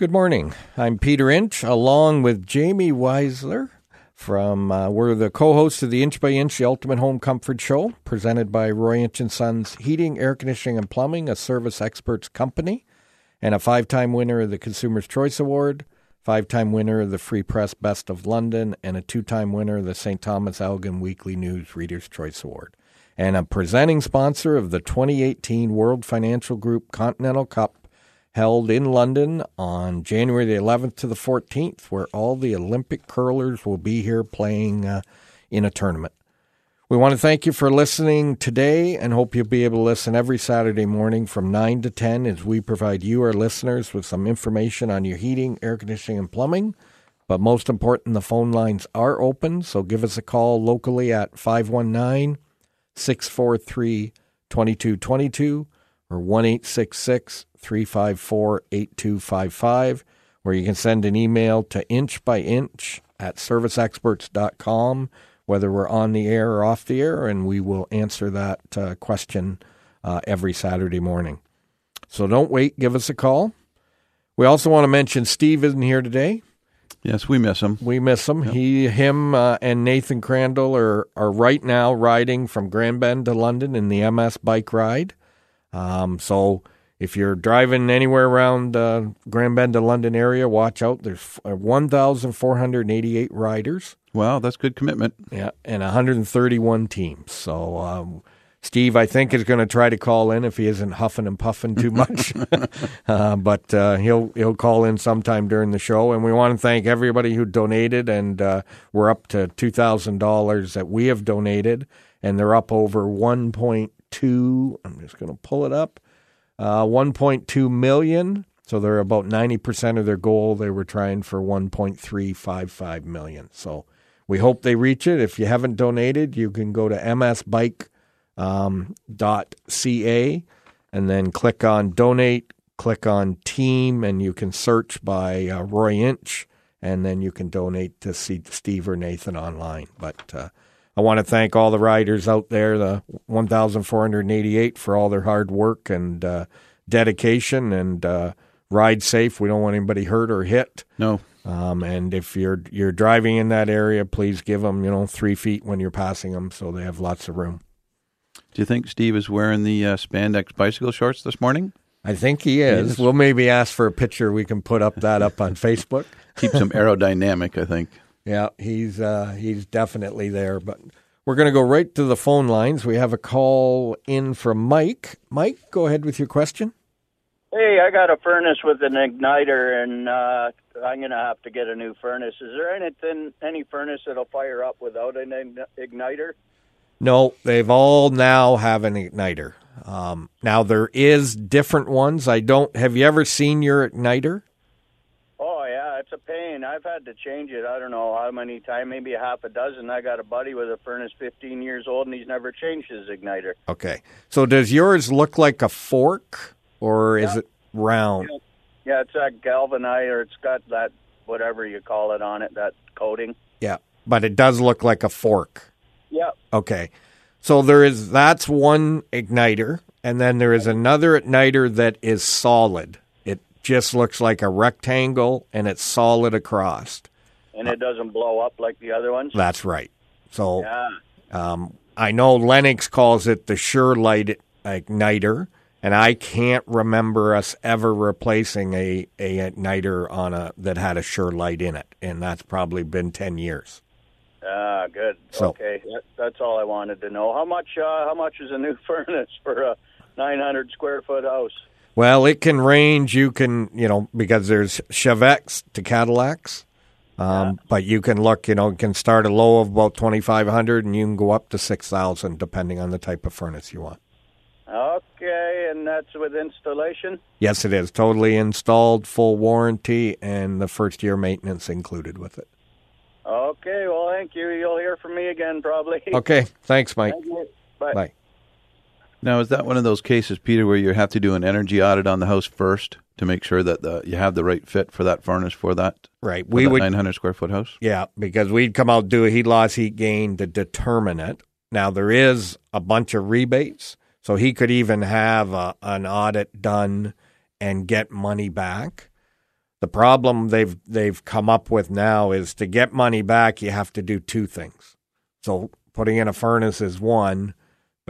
Good morning. I'm Peter Inch, along with Jamie Weisler from uh, we're the co-hosts of the Inch by Inch, the Ultimate Home Comfort Show, presented by Roy Inch and Sons Heating, Air Conditioning, and Plumbing, a service experts company, and a five-time winner of the Consumer's Choice Award, five-time winner of the Free Press Best of London, and a two-time winner of the St. Thomas Elgin Weekly News Reader's Choice Award, and a presenting sponsor of the 2018 World Financial Group Continental Cup held in London on January the 11th to the 14th, where all the Olympic curlers will be here playing uh, in a tournament. We want to thank you for listening today and hope you'll be able to listen every Saturday morning from 9 to 10 as we provide you, our listeners, with some information on your heating, air conditioning, and plumbing. But most important, the phone lines are open, so give us a call locally at 519 643 2222 or 1 354 8255, where you can send an email to inch by inch at serviceexperts.com, whether we're on the air or off the air, and we will answer that uh, question uh, every Saturday morning. So don't wait, give us a call. We also want to mention Steve isn't here today. Yes, we miss him. We miss him. Yep. He, him, uh, and Nathan Crandall are are right now riding from Grand Bend to London in the MS bike ride. Um, so if you're driving anywhere around uh, Grand Bend to London area, watch out. There's uh, 1,488 riders. Wow, that's good commitment. Yeah, and 131 teams. So, um, Steve, I think, is going to try to call in if he isn't huffing and puffing too much. uh, but uh, he'll he'll call in sometime during the show. And we want to thank everybody who donated. And uh, we're up to two thousand dollars that we have donated, and they're up over 1.2. I'm just going to pull it up uh, 1.2 million. So they're about 90% of their goal. They were trying for 1.355 million. So we hope they reach it. If you haven't donated, you can go to msbike.ca um, and then click on donate, click on team, and you can search by uh, Roy Inch, and then you can donate to see Steve or Nathan online. But uh, I want to thank all the riders out there, the 1,488, for all their hard work and uh, dedication and uh, ride safe. We don't want anybody hurt or hit. No. Um, and if you're you're driving in that area, please give them you know three feet when you're passing them, so they have lots of room. Do you think Steve is wearing the uh, spandex bicycle shorts this morning? I think he is. We'll maybe ask for a picture. We can put up that up on Facebook. Keep some aerodynamic, I think. Yeah, he's uh, he's definitely there. But we're going to go right to the phone lines. We have a call in from Mike. Mike, go ahead with your question. Hey, I got a furnace with an igniter, and uh, I'm going to have to get a new furnace. Is there anything, any furnace that'll fire up without an igniter? No, they've all now have an igniter. Um, now there is different ones. I don't. Have you ever seen your igniter? It's a pain. I've had to change it. I don't know how many times, maybe a half a dozen. I got a buddy with a furnace 15 years old, and he's never changed his igniter. Okay. So does yours look like a fork, or is it round? Yeah, it's that galvanized, or it's got that whatever you call it on it, that coating. Yeah, but it does look like a fork. Yeah. Okay. So there is that's one igniter, and then there is another igniter that is solid just looks like a rectangle and it's solid across. And it doesn't blow up like the other ones? That's right. So yeah. um, I know Lennox calls it the Sure Light igniter, and I can't remember us ever replacing a, a igniter on a that had a Sure Light in it, and that's probably been 10 years. Ah, good. So, okay, that, that's all I wanted to know. How much? Uh, how much is a new furnace for a 900 square foot house? Well, it can range. You can, you know, because there's Chevettes to Cadillacs. Um, yeah. But you can look, you know, it can start a low of about 2500 and you can go up to 6000 depending on the type of furnace you want. Okay, and that's with installation? Yes, it is. Totally installed, full warranty, and the first year maintenance included with it. Okay, well, thank you. You'll hear from me again probably. Okay, thanks, Mike. Thank Bye. Bye. Now, is that one of those cases, Peter, where you have to do an energy audit on the house first to make sure that the, you have the right fit for that furnace for that? Right. we would 900 square foot house. Yeah, because we'd come out do a heat loss, heat gain to determine it. Now there is a bunch of rebates, so he could even have a, an audit done and get money back. The problem they've they've come up with now is to get money back, you have to do two things. So putting in a furnace is one,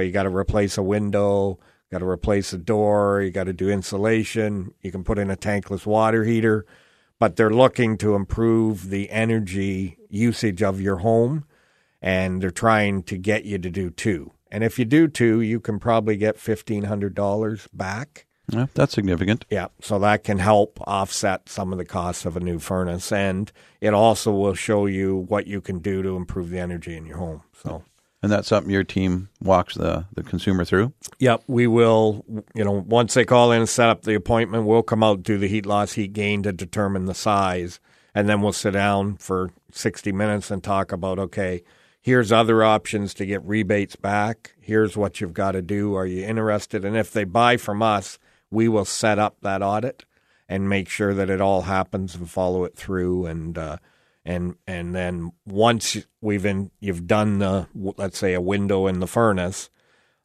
but you got to replace a window, got to replace a door, you got to do insulation, you can put in a tankless water heater, but they're looking to improve the energy usage of your home and they're trying to get you to do two. And if you do two, you can probably get $1500 back. Yeah, that's significant. Yeah, so that can help offset some of the costs of a new furnace, and it also will show you what you can do to improve the energy in your home. So, And that's something your team walks the, the consumer through? yep, we will. You know, once they call in and set up the appointment, we'll come out do the heat loss, heat gain to determine the size, and then we'll sit down for sixty minutes and talk about okay. Here's other options to get rebates back. Here's what you've got to do. Are you interested? And if they buy from us, we will set up that audit and make sure that it all happens and follow it through and uh, and and then once we've in you've done the let's say a window in the furnace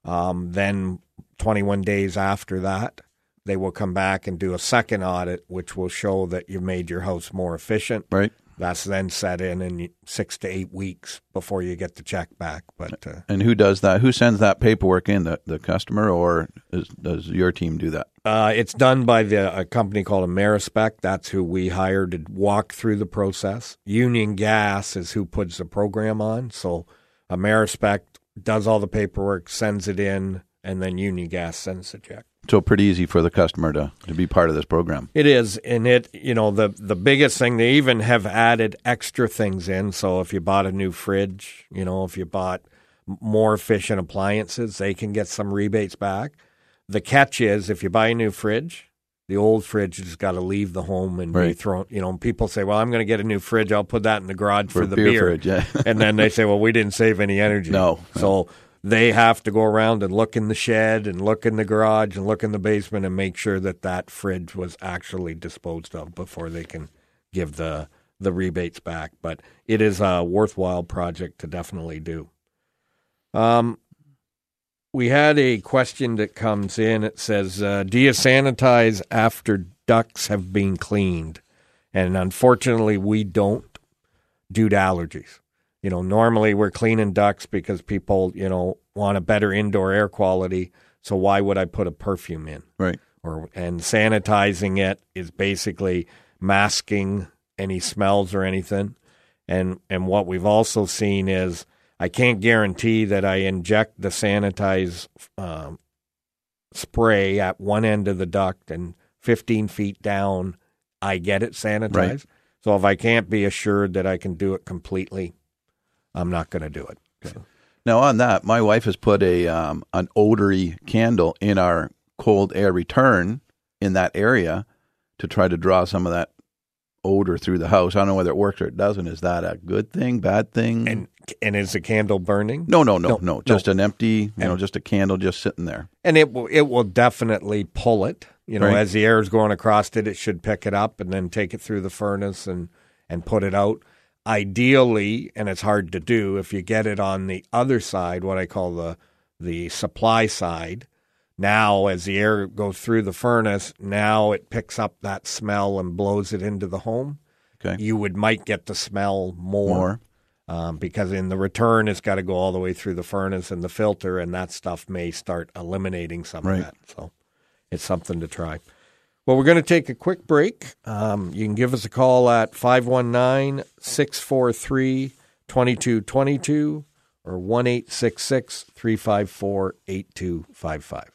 um, then 21 days after that they will come back and do a second audit which will show that you've made your house more efficient Right. That's then set in in six to eight weeks before you get the check back but uh, And who does that? Who sends that paperwork in? The, the customer or is, does your team do that? Uh, it's done by the a company called Amerispec. That's who we hired to walk through the process. Union Gas is who puts the program on. So Amerispec does all the paperwork, sends it in, and then Union Gas sends the check. So pretty easy for the customer to, to be part of this program. It is, and it you know the the biggest thing they even have added extra things in. So if you bought a new fridge, you know if you bought more efficient appliances, they can get some rebates back. The catch is if you buy a new fridge, the old fridge has got to leave the home and be thrown. You know, people say, "Well, I'm going to get a new fridge. I'll put that in the garage for, For the beer beer." fridge, yeah. and then they say, "Well, we didn't save any energy." No. so they have to go around and look in the shed and look in the garage and look in the basement and make sure that that fridge was actually disposed of before they can give the the rebates back. But it is a worthwhile project to definitely do. Um, we had a question that comes in. It says, uh, "Do you sanitize after ducts have been cleaned?" And unfortunately, we don't due to allergies. You know, normally we're cleaning ducts because people, you know, want a better indoor air quality. So why would I put a perfume in? Right. Or and sanitizing it is basically masking any smells or anything. And and what we've also seen is I can't guarantee that I inject the sanitize um, spray at one end of the duct and 15 feet down, I get it sanitized. Right. So if I can't be assured that I can do it completely, I'm not going to do it. So- Now on that, my wife has put a um, an odory candle in our cold air return in that area to try to draw some of that odor through the house. I don't know whether it works or it doesn't. Is that a good thing, bad thing? And and is the candle burning? no, no, no, No, no, no. Just an empty, you know, just a candle just sitting there. And it will it will definitely pull it. You know, Right. as the air is going across it, it should pick it up and then take it through the furnace and and put it out. Ideally, and it's hard to do if you get it on the other side, what I call the the supply side. Now, as the air goes through the furnace, now it picks up that smell and blows it into the home. Okay. You would might get the smell More. um, because in the return it's got to go all the way through the furnace and the filter, and that stuff may start eliminating some Right. of that. So it's something to try. Well, we're going to take a quick break. Um, you can give us a call at 519 643 2222 or 1 354 8255.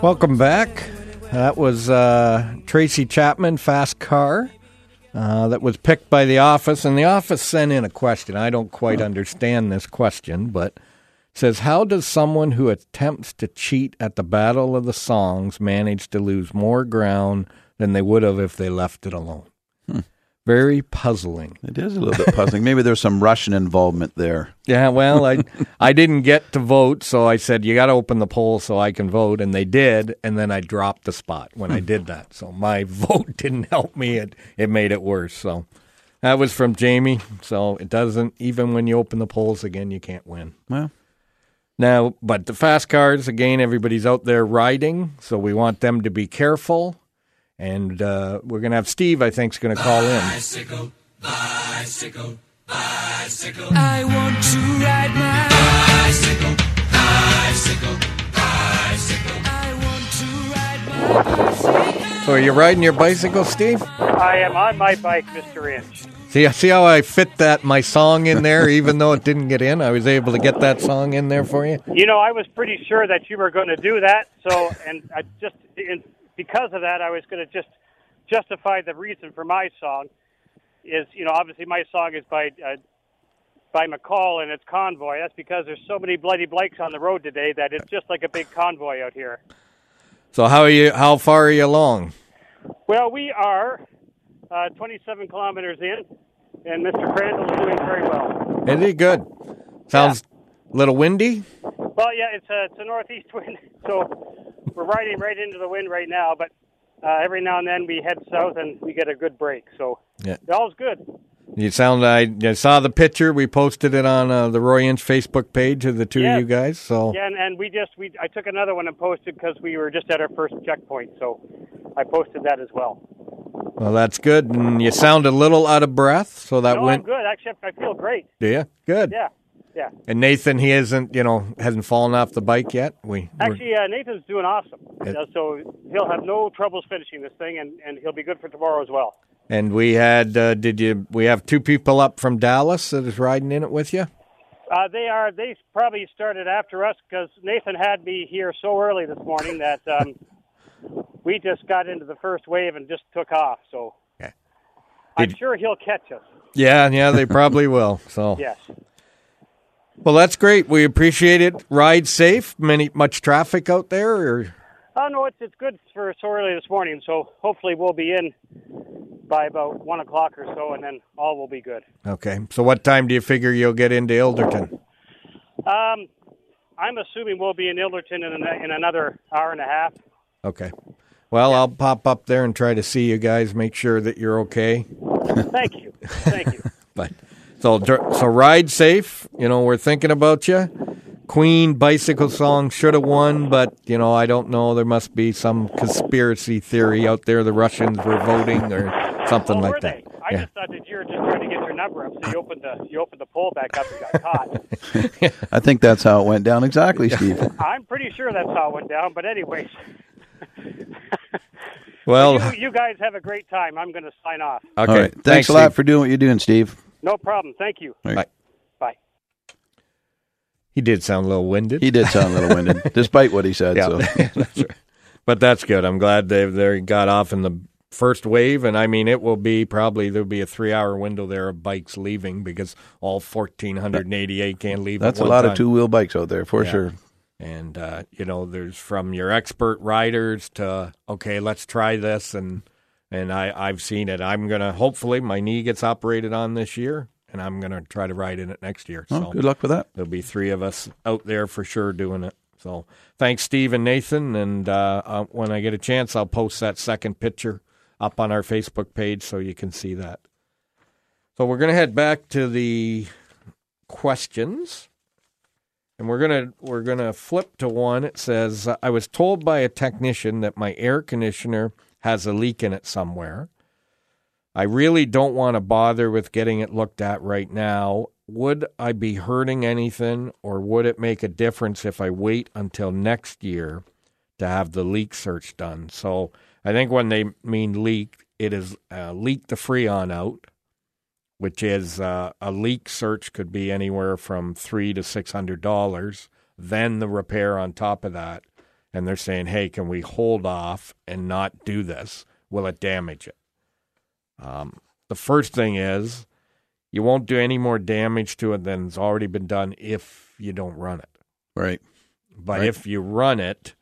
Welcome back. That was uh, Tracy Chapman, Fast Car. Uh, that was picked by the office, and the office sent in a question. I don't quite understand this question, but says, "How does someone who attempts to cheat at the Battle of the Songs manage to lose more ground than they would have if they left it alone?" Very puzzling. It is a little bit puzzling. Maybe there's some Russian involvement there. Yeah, well, I I didn't get to vote, so I said you got to open the poll so I can vote, and they did, and then I dropped the spot when I hmm. did that. So my vote didn't help me; it it made it worse. So that was from Jamie. So it doesn't even when you open the polls again, you can't win. Well, Now, but the fast cars again, everybody's out there riding, so we want them to be careful. And uh, we're going to have Steve, I think, is going to call in. I want to ride my bicycle, bicycle, bicycle. I want to ride my bicycle. So, are you riding your bicycle, Steve? I am on my bike, Mr. Inch. See, see how I fit that my song in there, even though it didn't get in. I was able to get that song in there for you. You know, I was pretty sure that you were going to do that, so and I just in, because of that, I was going to just justify the reason for my song. Is you know, obviously my song is by uh, by McCall and it's Convoy. That's because there's so many bloody Blakes on the road today that it's just like a big convoy out here. So, how are you? How far are you along? Well, we are uh, 27 kilometers in, and Mr. Crandall is doing very well. Is he good? Sounds a little windy. Well, yeah, it's a it's a northeast wind, so we're riding right into the wind right now. But uh, every now and then we head south and we get a good break. So Yeah. all's good. You sound. I, I saw the picture. We posted it on uh, the Roy Inch Facebook page of the two Yes. of you guys. So Yeah, and, and we just we I took another one and posted because we were just at our first checkpoint. So I posted that as well. well, that's good. And you sound a little out of breath. So that no, I'm went. good. Actually, I feel great. Do you? Good. Yeah, yeah. And Nathan, he isn't. You know, hasn't fallen off the bike yet. We. Actually, uh, Nathan's doing awesome. It- Uh, so he'll have no troubles finishing this thing, and, and he'll be good for tomorrow as well. And we had. Uh, did you? We have two people up from Dallas that is riding in it with you. Uh, they are. They probably started after us because Nathan had me here so early this morning that um, we just got into the first wave and just took off. So Okay. I'm sure he'll catch us. Yeah, yeah, they probably will. So. Yes. Well, that's great. We appreciate it. Ride safe. Many much traffic out there. Or Oh no, it's it's good for so early this morning. So hopefully we'll be in by about one o'clock or so, and then all will be good. okay. So, what time do you figure you'll get into Ilderton? Um, I'm assuming we'll be in Ilderton in, an, in another hour and a half. Okay. Well, I'll pop up there and try to see you guys. Make sure that you're okay. Thank you. Thank you. But so so ride safe. You know, we're thinking about you. Queen bicycle song should have won, but you know, I don't know. There must be some conspiracy theory out there. The Russians were voting or something oh, like that. they? I Yeah. just thought that you were just trying to get your number up, so you opened the you opened the poll back up and got caught. I think that's how it went down exactly, Steve. I'm pretty sure that's how it went down. But anyways, Well, you, you guys have a great time. I'm going to sign off. okay. All right. Thanks, a lot Steve. for doing what you're doing, Steve. No problem. Thank you. All Bye. Bye. He did sound a little winded. He did sound a little winded, despite what he said. Yeah, So that's right. But that's good. I'm glad they they got off in the first wave, and I mean it will be probably there'll be a three hour window there of bikes leaving because all 1,488 can't leave. that's at a lot time. of two wheel bikes out there for Yeah. sure. And uh, you know, there's from your expert riders to okay, let's try this, and and I I've seen it. I'm gonna hopefully my knee gets operated on this year, and I'm gonna try to ride in it next year. Oh, so good luck with that. There'll be three of us out there for sure doing it. So thanks, Steve and Nathan. And uh, uh, when I get a chance, I'll post that second picture up on our Facebook page so you can see that. So we're going to head back to the questions. And we're gonna we're gonna flip to one. It says, "I was told by a technician that my air conditioner has a leak in it somewhere. I really don't want to bother with getting it looked at right now. Would I be hurting anything, or would it make a difference if I wait until next year to have the leak search done? So I think when they mean leak, it is uh, leak the freon out, which is uh, a leak search could be anywhere from three to six hundred dollars. Then the repair on top of that, and they're saying, "Hey, can we hold off and not do this? Will it damage it?" Um, the first thing is you won't do any more damage to it than's already been done if you don't run it. Right. But Right. if you run it,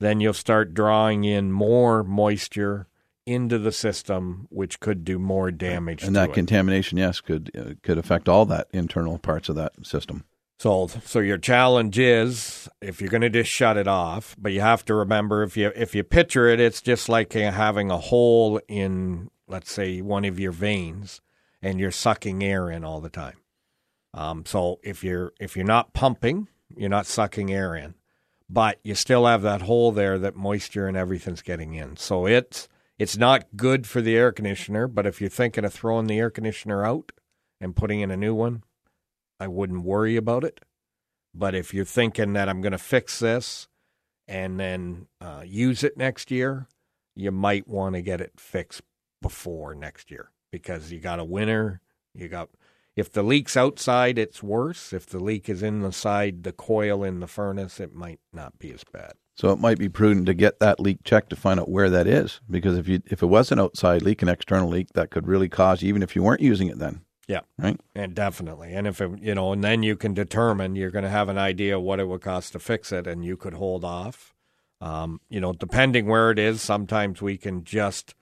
then you'll start drawing in more moisture into the system, which could do more damage. And that it. contamination, yes, could uh, could affect all that internal parts of that system. So, so your challenge is if you're going to just shut it off, but you have to remember if you if you picture it, it's just like having a hole in, let's say, one of your veins, and you're sucking air in all the time. Um, so if you're if you're not pumping, you're not sucking air in, but you still have that hole there that moisture and everything's getting in. So it's it's not good for the air conditioner. But if you're thinking of throwing the air conditioner out and putting in a new one, I wouldn't worry about it. But if you're thinking that I'm going to fix this and then uh, use it next year, you might want to get it fixed before next year because you got a winter. You got if the leak's outside, it's worse. If the leak is in the side, the coil in the furnace, it might not be as bad. So it might be prudent to get that leak checked to find out where that is, because if you if it was an outside leak, an external leak, that could really cause even if you weren't using it then, Yeah. right? And definitely. And if it, you know, and then you can determine you're going to have an idea what it would cost to fix it and you could hold off. Um, you know, depending where it is, sometimes we can just,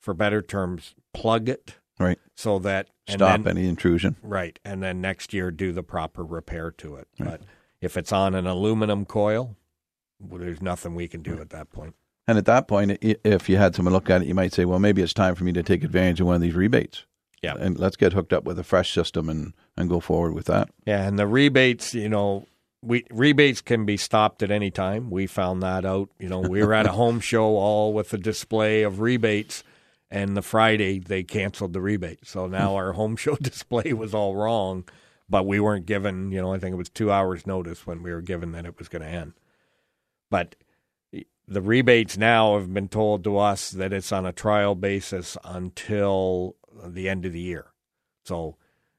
for better terms, plug it Right. so that Stop then- any intrusion. Right. And then next year do the proper repair to it. But if it's on an aluminum coil, well, there's nothing we can do at that point. And at that point, if you had someone look at it, you might say, well, maybe it's time for me to take advantage of one of these rebates. Yeah. And let's get hooked up with a fresh system and, and go forward with that. Yeah, and the rebates, you know, we rebates can be stopped at any time. We found that out. You know, we were at a home show all with a display of rebates, and the Friday they canceled the rebate. So now hmm. our home show display was all wrong, but we weren't given. You know, I think it was two hours notice when we were given that it was going to end. But the rebates now have been told to us that it's on a trial basis until the end of the year. So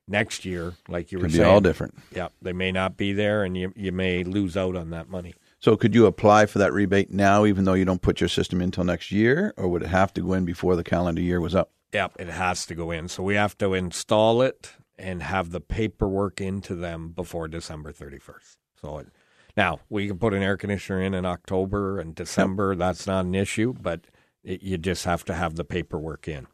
next year, like you were Could be saying, all different. yeah, they may not be there, and you you may lose out on that money. So could you apply for that rebate now, even though you don't put your system in until next year, or would it have to go in before the calendar year was up? Yep, it has to go in. So we have to install it and have the paperwork into them before December thirty first. So it, now we can put an air conditioner in in October and December. That's not an issue, but it, you just have to have the paperwork in.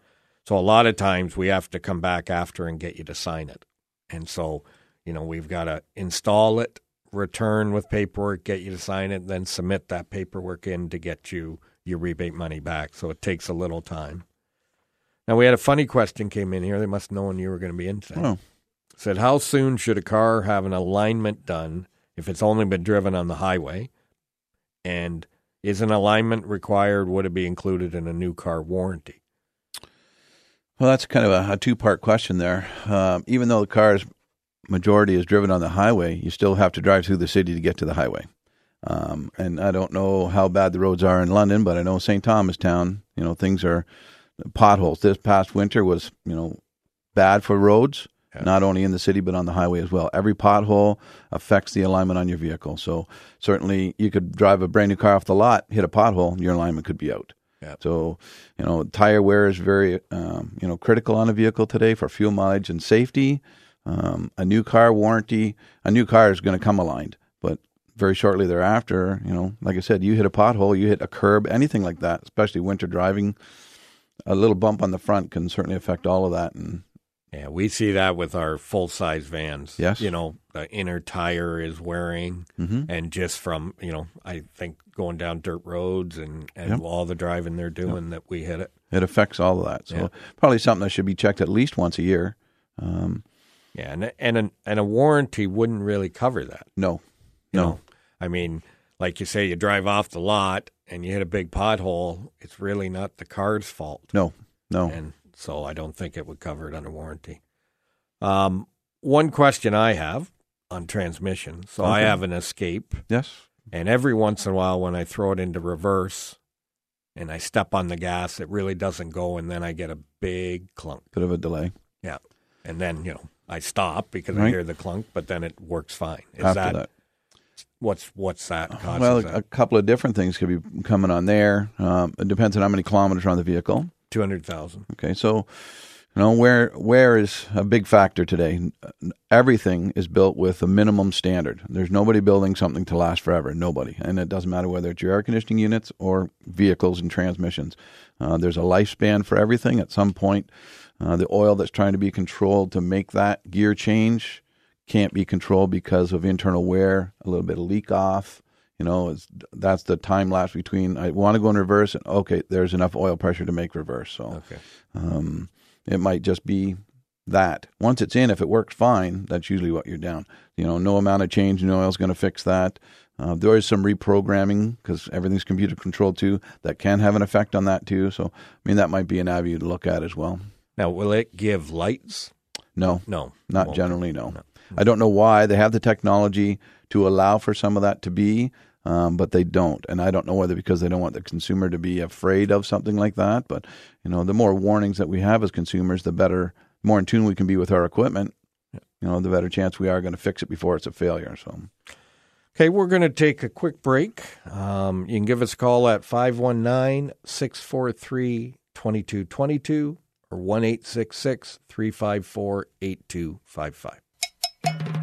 So a lot of times we have to come back after and get you to sign it, and so you know we've got to install it, return with paperwork, get you to sign it, then submit that paperwork in to get you your rebate money back. So it takes a little time. Now we had a funny question came in here. They must have known you were going to be in today. Oh. Said, how soon should a car have an alignment done if it's only been driven on the highway? And is an alignment required? Would it be included in a new car warranty? Well, that's kind of a, a two part question there. Um, even though the car's majority is driven on the highway, you still have to drive through the city to get to the highway. Um, and I don't know how bad the roads are in London, but I know St. Thomas Town, you know, things are potholes. This past winter was, you know, bad for roads, Yeah. not only in the city, but on the highway as well. Every pothole affects the alignment on your vehicle. So certainly you could drive a brand new car off the lot, hit a pothole, your alignment could be out. Yeah. So, you know, tire wear is very, um, you know, critical on a vehicle today for fuel mileage and safety. Um, a new car warranty, a new car is going to come aligned, but very shortly thereafter, you know, like I said, you hit a pothole, you hit a curb, anything like that, especially winter driving, a little bump on the front can certainly affect all of that. And Yeah, we see that with our full size vans. Yes. You know, the inner tire is wearing, and just from, you know, I think going down dirt roads and, and Yep. all the driving they're doing that we hit it. it affects all of that. So Yeah. probably something that should be checked at least once a year. Um, Yeah, and and a, and a warranty wouldn't really cover that. no, You no, know? I mean, like you say, you drive off the lot and you hit a big pothole. It's really not the car's fault, no, no. and so I don't think it would cover it under warranty. Um, one question I have on transmission. So I have an Escape, yes. And every once in a while, when I throw it into reverse and I step on the gas, it really doesn't go, and then I get a big clunk. Bit of a delay Yeah, and then you know I stop because I hear the clunk, but then it works fine. Is after that, that. what's what's that? Well, that? a couple of different things could be coming on there. Um, it depends on how many kilometers are on the vehicle. Two hundred thousand. Okay, so You know, wear wear is a big factor today. Everything is built with a minimum standard. There's nobody building something to last forever. Nobody, and it doesn't matter whether it's your air conditioning units or vehicles and transmissions. Uh, there's a lifespan for everything. At some point, uh, the oil that's trying to be controlled to make that gear change can't be controlled because of internal wear, a little bit of leak off. You know, it's, that's the time lapse between I want to go in reverse and okay, there's enough oil pressure to make reverse. So Okay. um, it might just be that. Once it's in, if it works fine, that's usually what you're down. You know, no amount of change in oil is going to fix that. Uh, there is some reprogramming because everything's computer controlled too. That can have an effect on that too. So, I mean, that might be an avenue to look at as well. Now, will it give lights? No, No, not generally. No. I don't know why they have the technology to allow for some of that to be, um, but they don't. And I don't know whether because they don't want the consumer to be afraid of something like that. But you know, the more warnings that we have as consumers, the better, more in tune we can be with our equipment. You know, the better chance we are going to fix it before it's a failure. So, Okay, we're going to take a quick break. Um, you can give us a call at 519 643 2222 or 1 354 8255.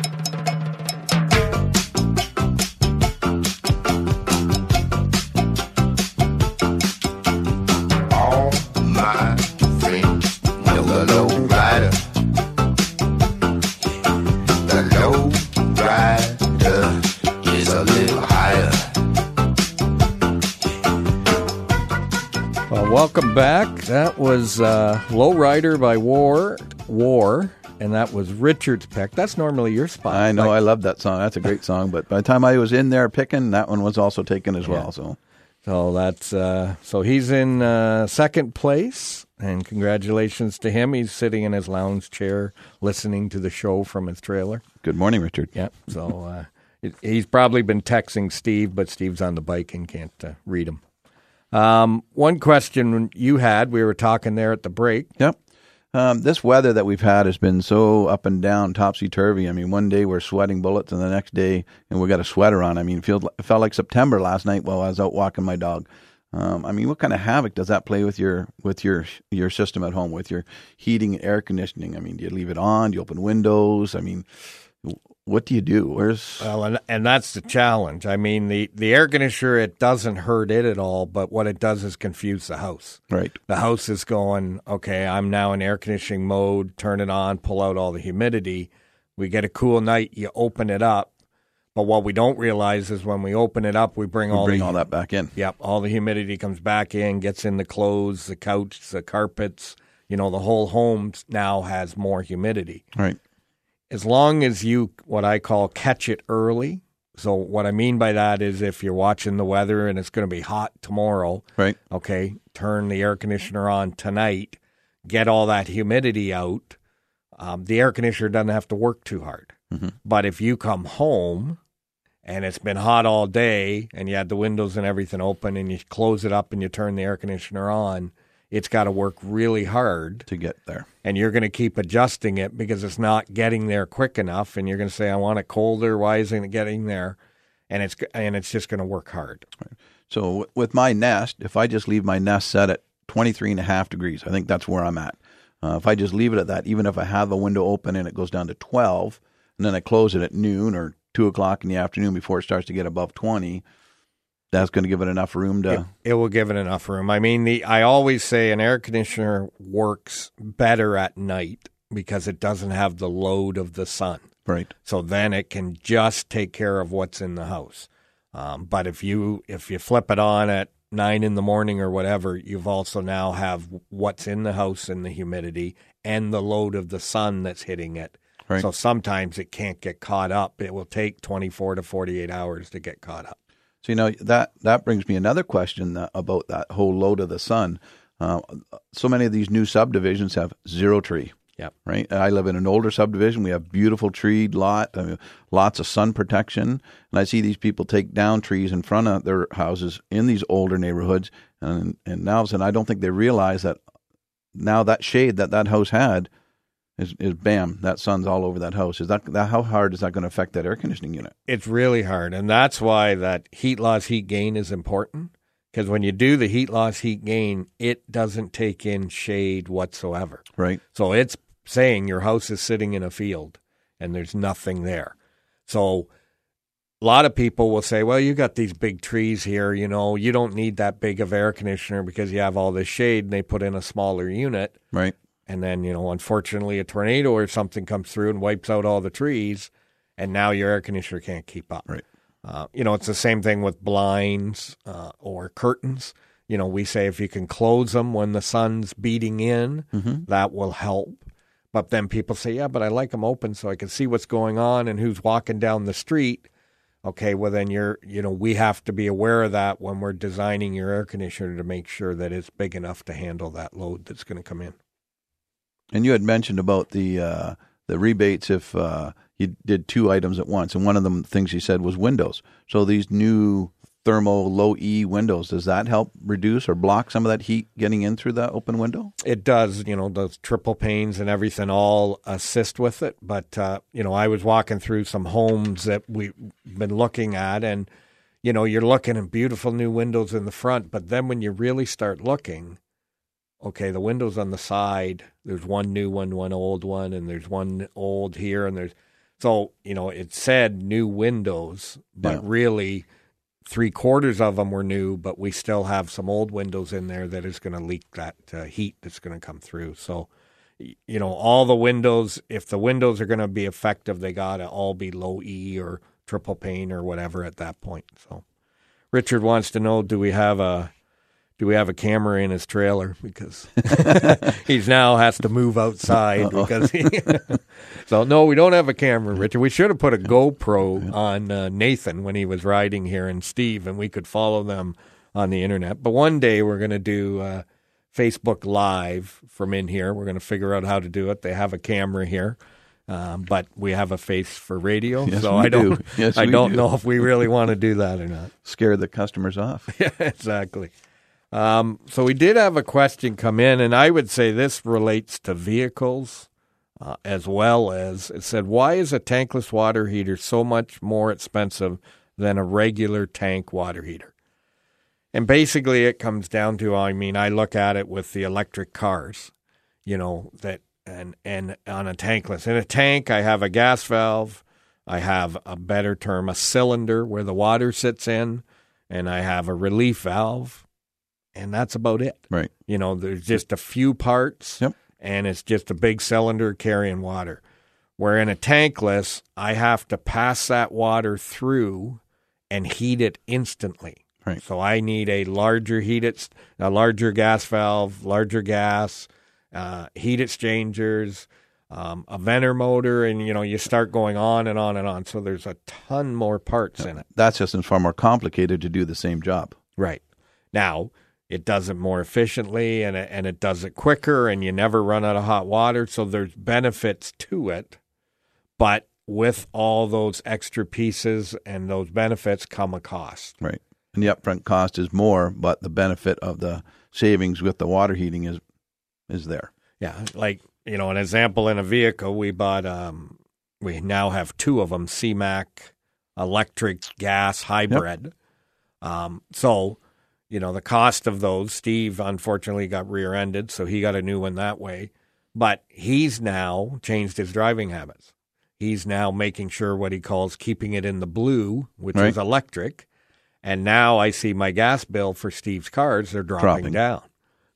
Welcome back. That was uh, Lowrider by War, War, and that was Richard's pick. That's normally your spot. I know Like- I love that song. That's a great song. But by the time I was in there picking, that one was also taken as well. So, So that's uh, so he's in uh, second place, and congratulations to him. He's sitting in his lounge chair listening to the show from his trailer. good morning, Richard. Yeah. So uh, he's probably been texting Steve, but Steve's on the bike and can't uh, read him. Um, one question you had, we were talking there at the break. Yep. Um, this weather that we've had has been so up and down, topsy turvy. I mean, one day we're sweating bullets, and the next day, and we got a sweater on. I mean, it, felt like September last night while I was out walking my dog. Um, I mean, what kind of havoc does that play with your with your your system at home, with your heating and air conditioning? I mean, do you leave it on? Do you open windows? I mean, what do you do? Where's Well, and, and that's the challenge. I mean, the, the air conditioner, it doesn't hurt it at all, but what it does is confuse the house. right? The house is going, okay, I'm now in air conditioning mode, turn it on, pull out all the humidity. We get a cool night, you open it up. But what we don't realize is when we open it up, we bring all Bring the, all that back in. Yep, all the humidity comes back in, gets in the clothes, the couch, the carpets. You know, the whole home now has more humidity. Right. As long as you, what I call, catch it early. So, what I mean by that is if you're watching the weather and it's going to be hot tomorrow, Right. okay, turn the air conditioner on tonight, get all that humidity out. Um, the air conditioner doesn't have to work too hard. But if you come home and it's been hot all day and you had the windows and everything open and you close it up and you turn the air conditioner on, it's got to work really hard To get there. and you're going to keep adjusting it because it's not getting there quick enough and you're going to say I want it colder, why isn't it getting there? And it's and it's just going to work hard. So with my nest, if I just leave my nest set at 23 and a half degrees, I think that's where I'm at. Uh, if I just leave it at that, even if I have the window open and it goes down to 12, and then I close it at noon or 2 o'clock in the afternoon before it starts to get above 20, that's going to give it enough room to. It will give it enough room. I mean, the I always say an air conditioner works better at night because it doesn't have the load of the sun. Right. So then it can just take care of what's in the house. Um, but if you if you flip it on at nine in the morning or whatever, you've also now have what's in the house and the humidity and the load of the sun that's hitting it. Right. So sometimes it can't get caught up. It will take twenty four to forty eight hours to get caught up. So you know that that brings me another question that, about that whole load of the sun. Uh, so many of these new subdivisions have zero tree. Yeah. Right. I live in an older subdivision. We have beautiful treed lot, I mean, lots of sun protection, and I see these people take down trees in front of their houses in these older neighborhoods, and and now and I don't think they realize that now that shade that that house had is, is bam that sun's all over that house. Is that, that how hard is that going to affect that air conditioning unit? It's really hard, and that's why that heat loss, heat gain is important Because when you do the heat loss, heat gain, it doesn't take in shade whatsoever. Right. So it's saying your house is sitting in a field and there's nothing there. So a lot of people will say, well, you got these big trees here, you know, you don't need that big of air conditioner because you have all this shade and they put in a smaller unit. Right. And then, you know, unfortunately a tornado or something comes through and wipes out all the trees and now your air conditioner can't keep up. Right. Uh, you know, it's the same thing with blinds uh, or curtains. You know, we say if you can close them when the sun's beating in, that will help. But then people say, yeah, but I like them open so I can see what's going on and who's walking down the street. Okay, well, then you're, you know, we have to be aware of that when we're designing your air conditioner to make sure that it's big enough to handle that load that's going to come in. And you had mentioned about the uh, the rebates if uh, you did two items at once, and one of them things you said was windows. So these new thermo low E windows, does that help reduce or block some of that heat getting in through the open window? it does, you know, those triple panes and everything all assist with it. But, uh, you know, I was walking through some homes that we've been looking at, and, you know, you're looking at beautiful new windows in the front. But then when you really start looking, okay, the windows on the side, there's one new one, one old one, and there's one old here, and there's, so, you know, it said new windows, but Yeah. really, three quarters of them were new, but we still have some old windows in there that is going to leak that uh, heat that's going to come through. So, you know, all the windows, if the windows are going to be effective, they got to all be low E or triple pane or whatever at that point. So, Richard wants to know: Do we have a do we have a camera in his trailer because he's now has to move outside because he, so no we don't have a camera richard we should have put a gopro on uh, nathan when he was riding here and steve and we could follow them on the internet but one day we're going to do uh, facebook live from in here we're going to figure out how to do it they have a camera here um, but we have a face for radio, Yes, so I don't. do. Yes, I don't do. know if we really want to do that or not. Scare the customers off. yeah, exactly. Um, so we did have a question come in, and I would say this relates to vehicles uh, as well as it said, why is a tankless water heater so much more expensive than a regular tank water heater? And basically, it comes down to I mean, I look at it with the electric cars, you know, that and and on a tankless. In a tank, I have a gas valve, I have a better term, a cylinder where the water sits in, and I have a relief valve, and that's about it. Right. You know, there's just a few parts, Yep. and it's just a big cylinder carrying water. Where in a tankless, I have to pass that water through and heat it instantly. Right. So I need a larger heat, ex- a larger gas valve, larger gas, uh, heat exchangers, um, a venter motor, and you know you start going on and on and on. So there's a ton more parts in it. That's just far more complicated to do the same job. Right. Now, it does it more efficiently and it, and it does it quicker and you never run out of hot water, so there's benefits to it. But with all those extra pieces and those benefits come a cost. Right. And the upfront cost is more, but the benefit of the savings with the water heating is is there. Yeah, like, you know, an example in a vehicle, we bought um we now have two of them, C-Max electric gas hybrid. Um so you know, the cost of those, Steve unfortunately got rear ended, so he got a new one that way. But he's now changed his driving habits. He's now making sure what he calls keeping it in the blue, which Right. is electric. And now I see my gas bill for Steve's cars, they're dropping, Dropping. down.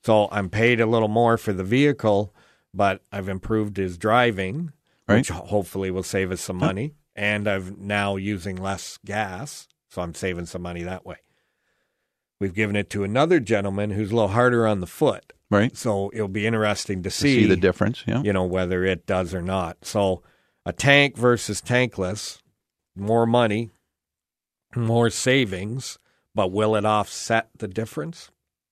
So I'm paid a little more for the vehicle, but I've improved his driving, Right. which hopefully will save us some money. And I've now using less gas, so I'm saving some money that way. We've given it to another gentleman who's a little harder on the foot. Right. So it'll be interesting to To see, see the difference. Yeah. you know, whether it does or not. So a tank versus tankless, more money, more savings, but will it offset the difference?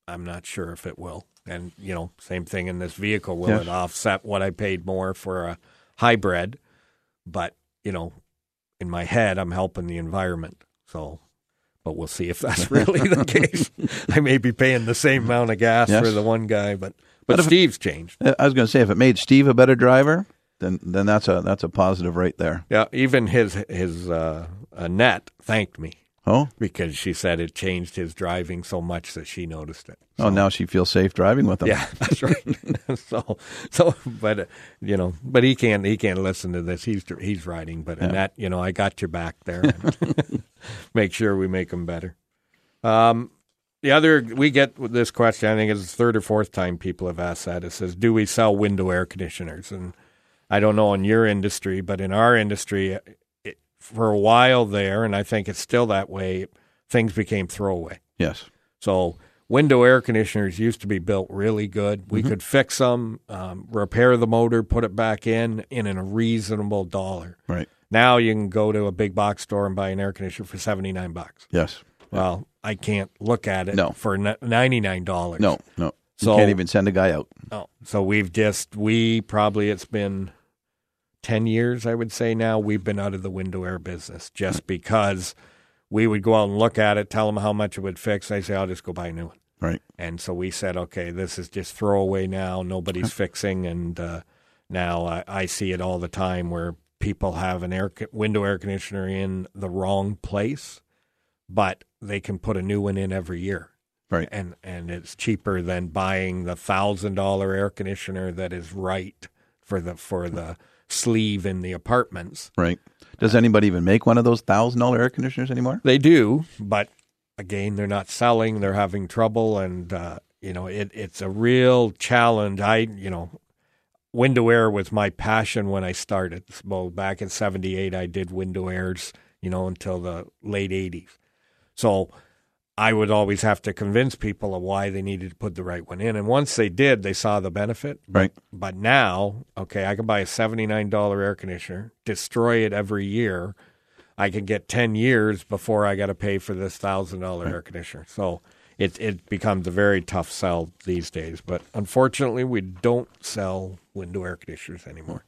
I'm not sure if it will. And, you know, same thing in this vehicle. Will Yeah. it offset what I paid more for a hybrid? But, you know, in my head, I'm helping the environment. So, but we'll see if that's really the case. I may be paying the same amount of gas Yes. for the one guy, but, but, But if- Steve's changed. I was going to say if it made Steve a better driver, then then that's a that's a positive right there. Yeah, even his his uh, uh, net thanked me. Oh, because she said it changed his driving so much that she noticed it. oh, now she feels safe driving with him. Yeah, that's right. so, so, but uh, you know, but he can't. He can't listen to this. He's he's riding. But Annette, you know, I got your back there. make sure we make him better. Um, the other we get this question. I think it's the third or fourth time people have asked that. It says, "Do we sell window air conditioners?" And I don't know in your industry, but in our industry, for a while there, and I think it's still that way. Things became throwaway. Yes. So window air conditioners used to be built really good. We could fix them, um, repair the motor, put it back in in a reasonable dollar. Right. Now you can go to a big box store and buy an air conditioner for seventy nine bucks. Yes. Well, I can't look at it No. for ninety nine dollars. No. No. So- you can't even send a guy out. No. So we've just we probably it's been ten years, I would say now, we've been out of the window air business just because we would go out and look at it, tell them how much it would fix. They say, I'll just go buy a new one. Right. And so we said, okay, this is just throwaway now. Nobody's fixing. And uh, now I, I see it all the time where people have an air window air conditioner in the wrong place, but they can put a new one in every year. Right. And and it's cheaper than buying the thousand dollar air conditioner that is right for the for the sleeve in the apartments. Right. Does anybody even make one of those thousand dollar air conditioners anymore? They do, but again, they're not selling. They're having trouble, and uh, you know, it, it's a real challenge. I, you know, window air was my passion when I started. Well, back in '78, I did window airs, you know, until the late '80s. So I would always have to convince people of why they needed to put the right one in, and once they did, they saw the benefit. Right. But now, okay, I can buy a $79 air conditioner, destroy it every year. I can get 10 years before I got to pay for this $1,000 air conditioner. So it, it becomes a very tough sell these days. But unfortunately, we don't sell window air conditioners anymore.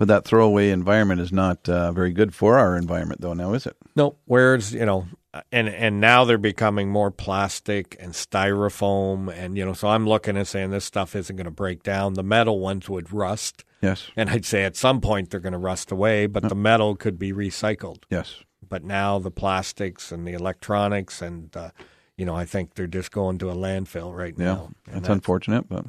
But that throwaway environment is not uh, very good for our environment, though. Now, is it? No, whereas you know, and and now they're becoming more plastic and styrofoam, and you know, so I'm looking and saying this stuff isn't going to break down. The metal ones would rust, Yes. and I'd say at some point they're going to rust away, but the metal could be recycled. Yes. But now the plastics and the electronics, and uh, you know, I think they're just going to a landfill right Yeah. now. And That's unfortunate, but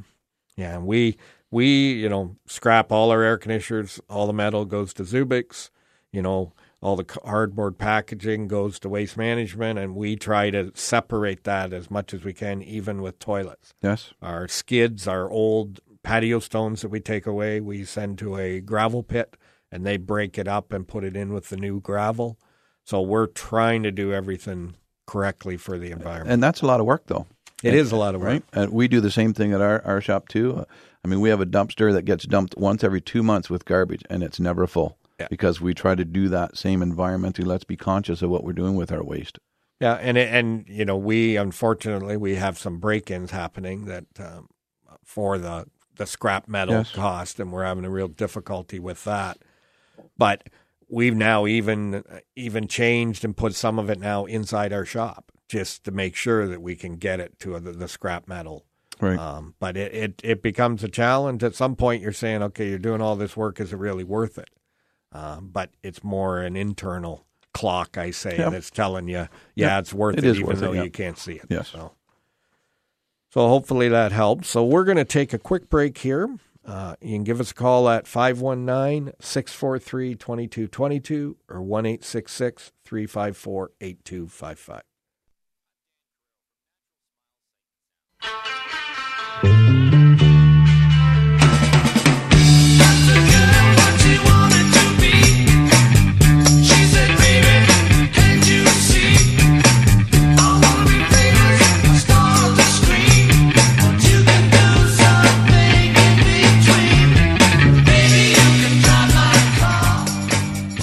yeah, and we we you know scrap all our air conditioners. All the metal goes to Zubick's. You know, all the cardboard packaging goes to waste management, and we try to separate that as much as we can, even with toilets. yes. Our skids, our old patio stones that we take away, we send to a gravel pit, and they break it up and put it in with the new gravel. So we're trying to do everything correctly for the environment. And that's a lot of work, though. it is a lot of work. Right. And we do the same thing at our, our shop, too. I mean, we have a dumpster that gets dumped once every two months with garbage, and it's never full Yeah. because we try to do that same environmentally. Let's be conscious of what we're doing with our waste. Yeah, and and you know we unfortunately we have some break-ins happening that um, for the the scrap metal Yes. cost, and we're having a real difficulty with that. But we've now even even changed and put some of it now inside our shop just to make sure that we can get it to the, the scrap metal. Right. Um, but it, it it becomes a challenge. At some point, you're saying, okay, you're doing all this work. Is it really worth it? Um, but it's more an internal clock, I say, Yeah. that's telling you, yeah, Yeah, it's worth it it, even worth it, though yeah. you can't see it. Yes. So, so hopefully that helps. So we're going to take a quick break here. Uh, you can give us a call at 519 643 2222 or 1 354 8255. Thank you.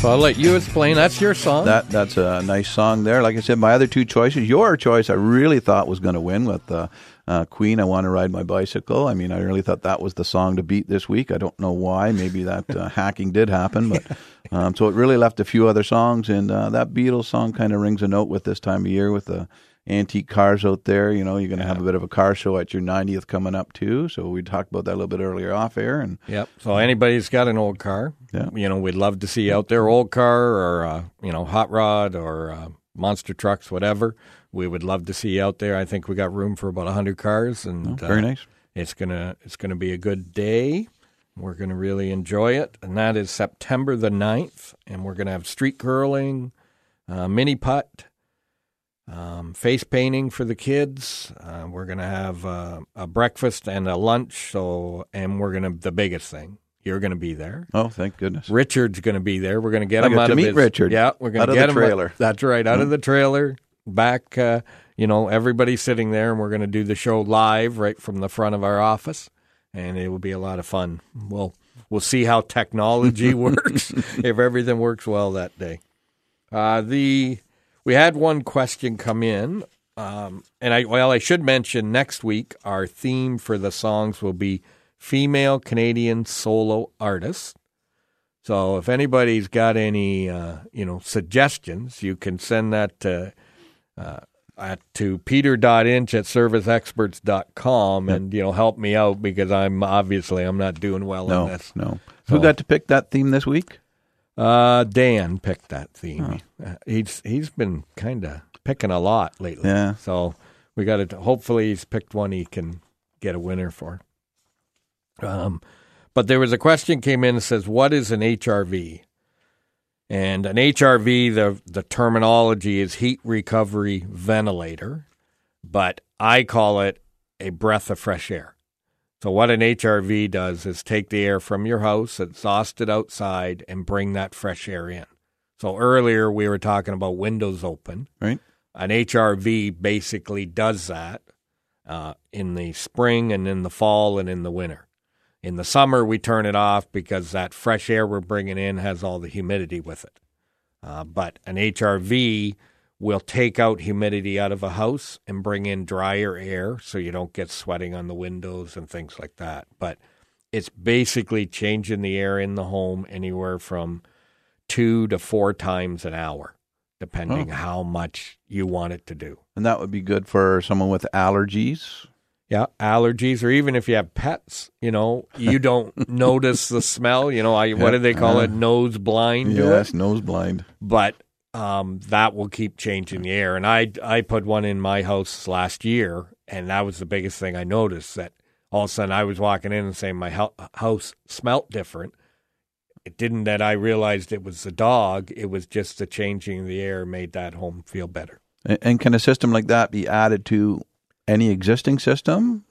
So I'll let you explain. That's your song. That that's a nice song there. Like I said, my other two choices. Your choice, I really thought was going to win with uh, uh, Queen. I want to ride my bicycle. I mean, I really thought that was the song to beat this week. I don't know why. Maybe that uh, hacking did happen, but um, so it really left a few other songs. And uh, that Beatles song kind of rings a note with this time of year with the antique cars out there. You know, you're going to have a bit of a car show at your 90th coming up too. So we talked about that a little bit earlier off air. And Yep. So anybody's got an old car, Yeah. you know, we'd love to see you out there, old car or uh, you know, hot rod or uh, monster trucks, whatever. We would love to see you out there. I think we got room for about hundred cars, and Oh, very uh, nice. It's gonna it's gonna be a good day. We're gonna really enjoy it, and that is September the 9th, and we're gonna have street curling, uh, mini putt, um, face painting for the kids. Uh, we're gonna have uh, a breakfast and a lunch. So, and we're gonna the biggest thing. You're gonna be there. Oh, thank goodness. Richard's going to be there. We're going to get I him out to of meet his, Richard Yeah, we're going to get him out to of the him trailer. That's right, out of the trailer, back. Uh, you know, everybody's sitting there, and we're going to do the show live right from the front of our office, and it will be a lot of fun. We'll we'll see how technology works if everything works well that day. Uh, the we had one question come in, um, and I well I should mention next week our theme for the songs will be female Canadian solo artists. So if anybody's got any uh, you know suggestions, you can send that to uh, at, to peter.inch at serviceexperts.com and you know help me out because I'm obviously I'm not doing well No, on this. no. So- Who got to pick that theme this week? Uh, Dan picked that theme. Uh, he's he's been kind of picking a lot lately. Yeah. So we got to hopefully he's picked one he can get a winner for. Um, but there was a question came in that says, "What is an HRV?" And an HRV, the the terminology is heat recovery ventilator, but I call it a breath of fresh air. So what an HRV does is take the air from your house, exhaust it outside, and bring that fresh air in. So earlier we were talking about windows open. Right. An HRV basically does that uh, in the spring and in the fall and in the winter. In the summer, we turn it off because that fresh air we're bringing in has all the humidity with it. Uh, but an HRV will take out humidity out of a house and bring in drier air so you don't get sweating on the windows and things like that. But it's basically changing the air in the home anywhere from two to four times an hour, depending Oh. how much you want it to do. And that would be good for someone with allergies. Yeah, allergies, or even if you have pets, you know, you don't notice the smell. You know, I, what do they call it? Nose blind it. Yes, nose blind. But um, that will keep changing the air. And I I put one in my house last year, and that was the biggest thing I noticed. That all of a sudden I was walking in and saying my house smelt different. It didn't that I realized it was the dog. It was just the changing the air made that home feel better. And, and can a system like that be added to any existing system?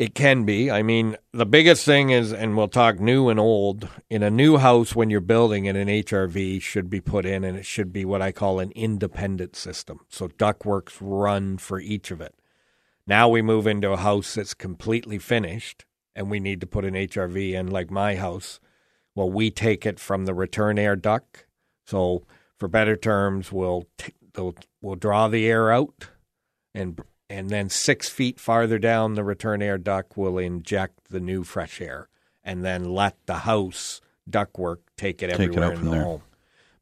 It can be. I mean, the biggest thing is, and we'll talk new and old. In a new house, when you're building it, an HRV should be put in, and it should be what I call an independent system. So ductworks run for each of it. Now we move into a house that's completely finished, and we need to put an HRV in, like my house. Well, we take it from the return air duct. So, for better terms, we'll t- we'll, we'll draw the air out and and then six feet farther down the return air duct will inject the new fresh air and then let the house ductwork take it Take it everywhere out in the there. home.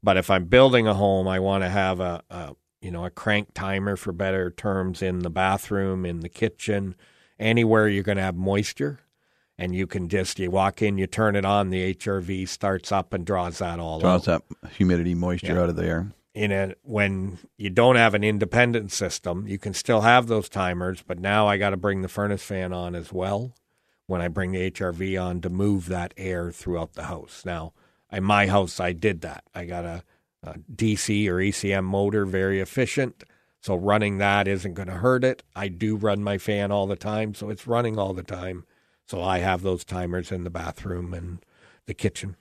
But if I'm building a home, I want to have a, a you know a crank timer for better terms in the bathroom, in the kitchen, anywhere you're going to have moisture. And you can just you walk in, you turn it on, the HRV starts up and draws that all Draws out that humidity, moisture Yeah. out of the air. In a when you don't have an independent system, you can still have those timers, but now I got to bring the furnace fan on as well when I bring the HRV on to move that air throughout the house. Now, in my house, I did that. I got a, a DC or ECM motor, very efficient. So running that isn't going to hurt it. I do run my fan all the time, so it's running all the time. So I have those timers in the bathroom and the kitchen.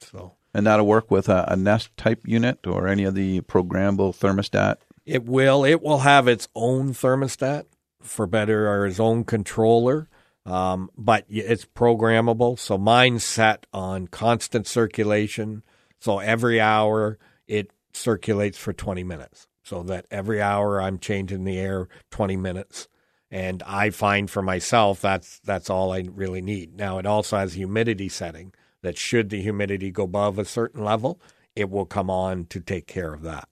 So And that'll work with a, a Nest type unit or any of the programmable thermostat. It will. It will have its own thermostat for better or its own controller, um, but it's programmable. So mine's set on constant circulation. So every hour it circulates for 20 minutes. So that every hour I'm changing the air 20 minutes. And I find for myself that's that's all I really need. Now it also has humidity setting that should the humidity go above a certain level, it will come on to take care of that.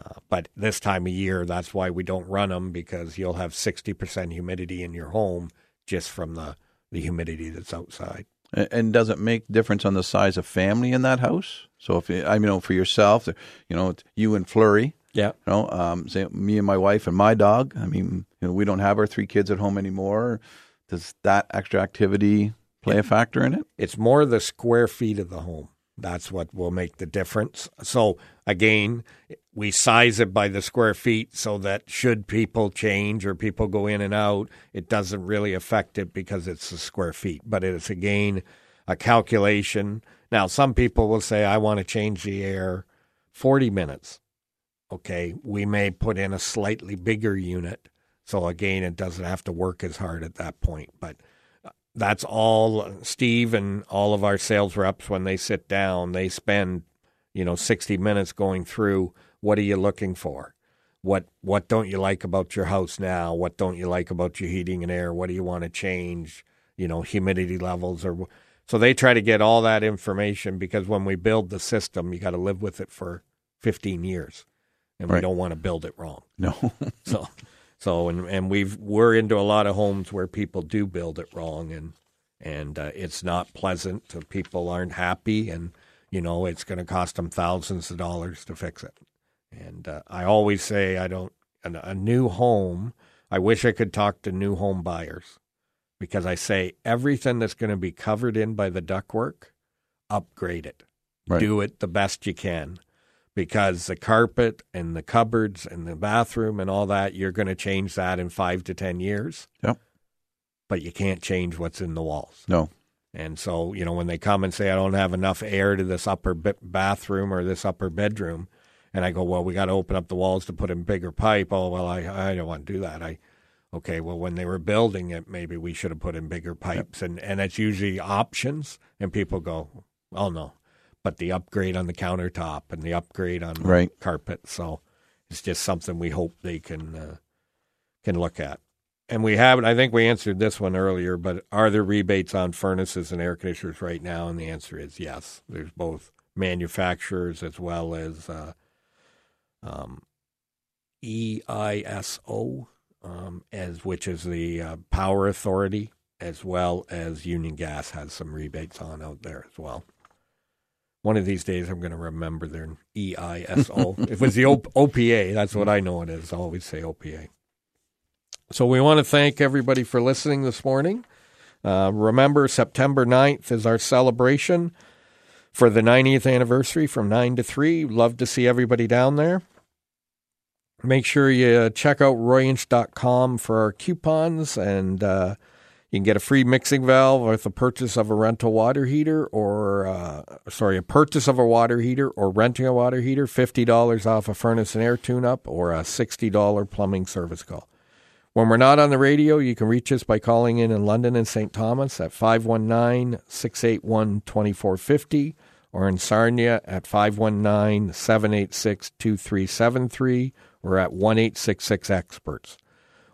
Uh, but this time of year, that's why we don't run them because you'll have 60% humidity in your home just from the, the humidity that's outside. And does it make difference on the size of family in that house? So if you, I mean, know for yourself, you know, it's you and Flurry, Yeah. You know, um, say me and my wife and my dog. I mean, you know, we don't have our three kids at home anymore. Does that extra activity play a factor in it? It's more the square feet of the home. That's what will make the difference. So again, we size it by the square feet so that should people change or people go in and out, it doesn't really affect it because it's the square feet. But it's again a calculation. Now, some people will say, I want to change the air 40 minutes. Okay, we may put in a slightly bigger unit. So again, it doesn't have to work as hard at that point. But that's all Steve and all of our sales reps when they sit down, they spend, you know, 60 minutes going through what are you looking for? What what don't you like about your house now? What don't you like about your heating and air? What do you want to change? You know, humidity levels or so they try to get all that information because when we build the system, you got to live with it for 15 years. And we don't want to build it wrong. No. So, so and and we've we're into a lot of homes where people do build it wrong, and and uh, it's not pleasant. To people aren't happy, and you know it's going to cost them thousands of dollars to fix it. And uh, I always say I don't an, a new home. I wish I could talk to new home buyers because I say everything that's going to be covered in by the ductwork, upgrade it, Right. do it the best you can because the carpet and the cupboards and the bathroom and all that, you're going to change that in five to 10 years. Yep. But you can't change what's in the walls. No. And so, you know, when they come and say, I don't have enough air to this upper b- bathroom or this upper bedroom, and I go, well, we got to open up the walls to put in bigger pipe. Oh, well, I, I don't want to do that. I, okay, well, when they were building it, maybe we should have put in bigger pipes. And, and it's usually options. And people go, oh, no. But the upgrade on the countertop and the upgrade on the Right. carpet. So it's just something we hope they can uh, can look at. And we haven't. I think we answered this one earlier. But are there rebates on furnaces and air conditioners right now? And the answer is yes. There's both manufacturers as well as uh, um, EISO, um, as which is the uh, power authority, as well as Union Gas has some rebates on out there as well. One of these days, I'm going to remember their EISO. if it was the o- OPA, that's what I know it is. I always say OPA. So we want to thank everybody for listening this morning. Uh, remember, September 9th is our celebration for the 90th anniversary from 9 to 3. Love to see everybody down there. Make sure you check out royinch.com for our coupons, and uh, you can get a free mixing valve with the purchase of a rental water heater, or uh, sorry, a purchase of a water heater or renting a water heater, $50 off a furnace and air tune up, or a $60 plumbing service call. When we're not on the radio, you can reach us by calling in in London and St. Thomas at 519 681 2450 or in Sarnia at 519 786 2373 or at 1 866 Experts.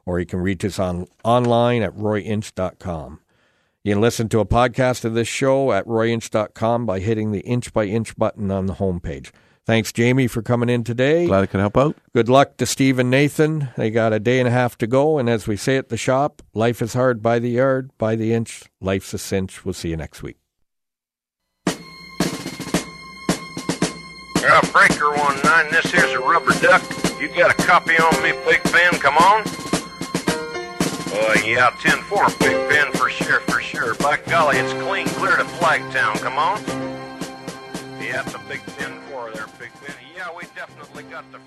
Or you can reach us on online at royinch.com. You can listen to a podcast of this show at royinch.com by hitting the inch by inch button on the homepage. Thanks, Jamie, for coming in today. Glad I could help out. Good luck to Steve and Nathan. They got a day and a half to go. And as we say at the shop, life is hard by the yard, by the inch. Life's a cinch. We'll see you next week. Yeah, Breaker one nine. This here's a rubber duck. You got a copy on me, Pig Pen? Come on. Uh, yeah, ten four, Pig Pen for sure, for sure. By golly, it's clean clear to Flagtown. Come on. Yeah, it's a Big Ten four there, Pig Pen. Yeah, we definitely got the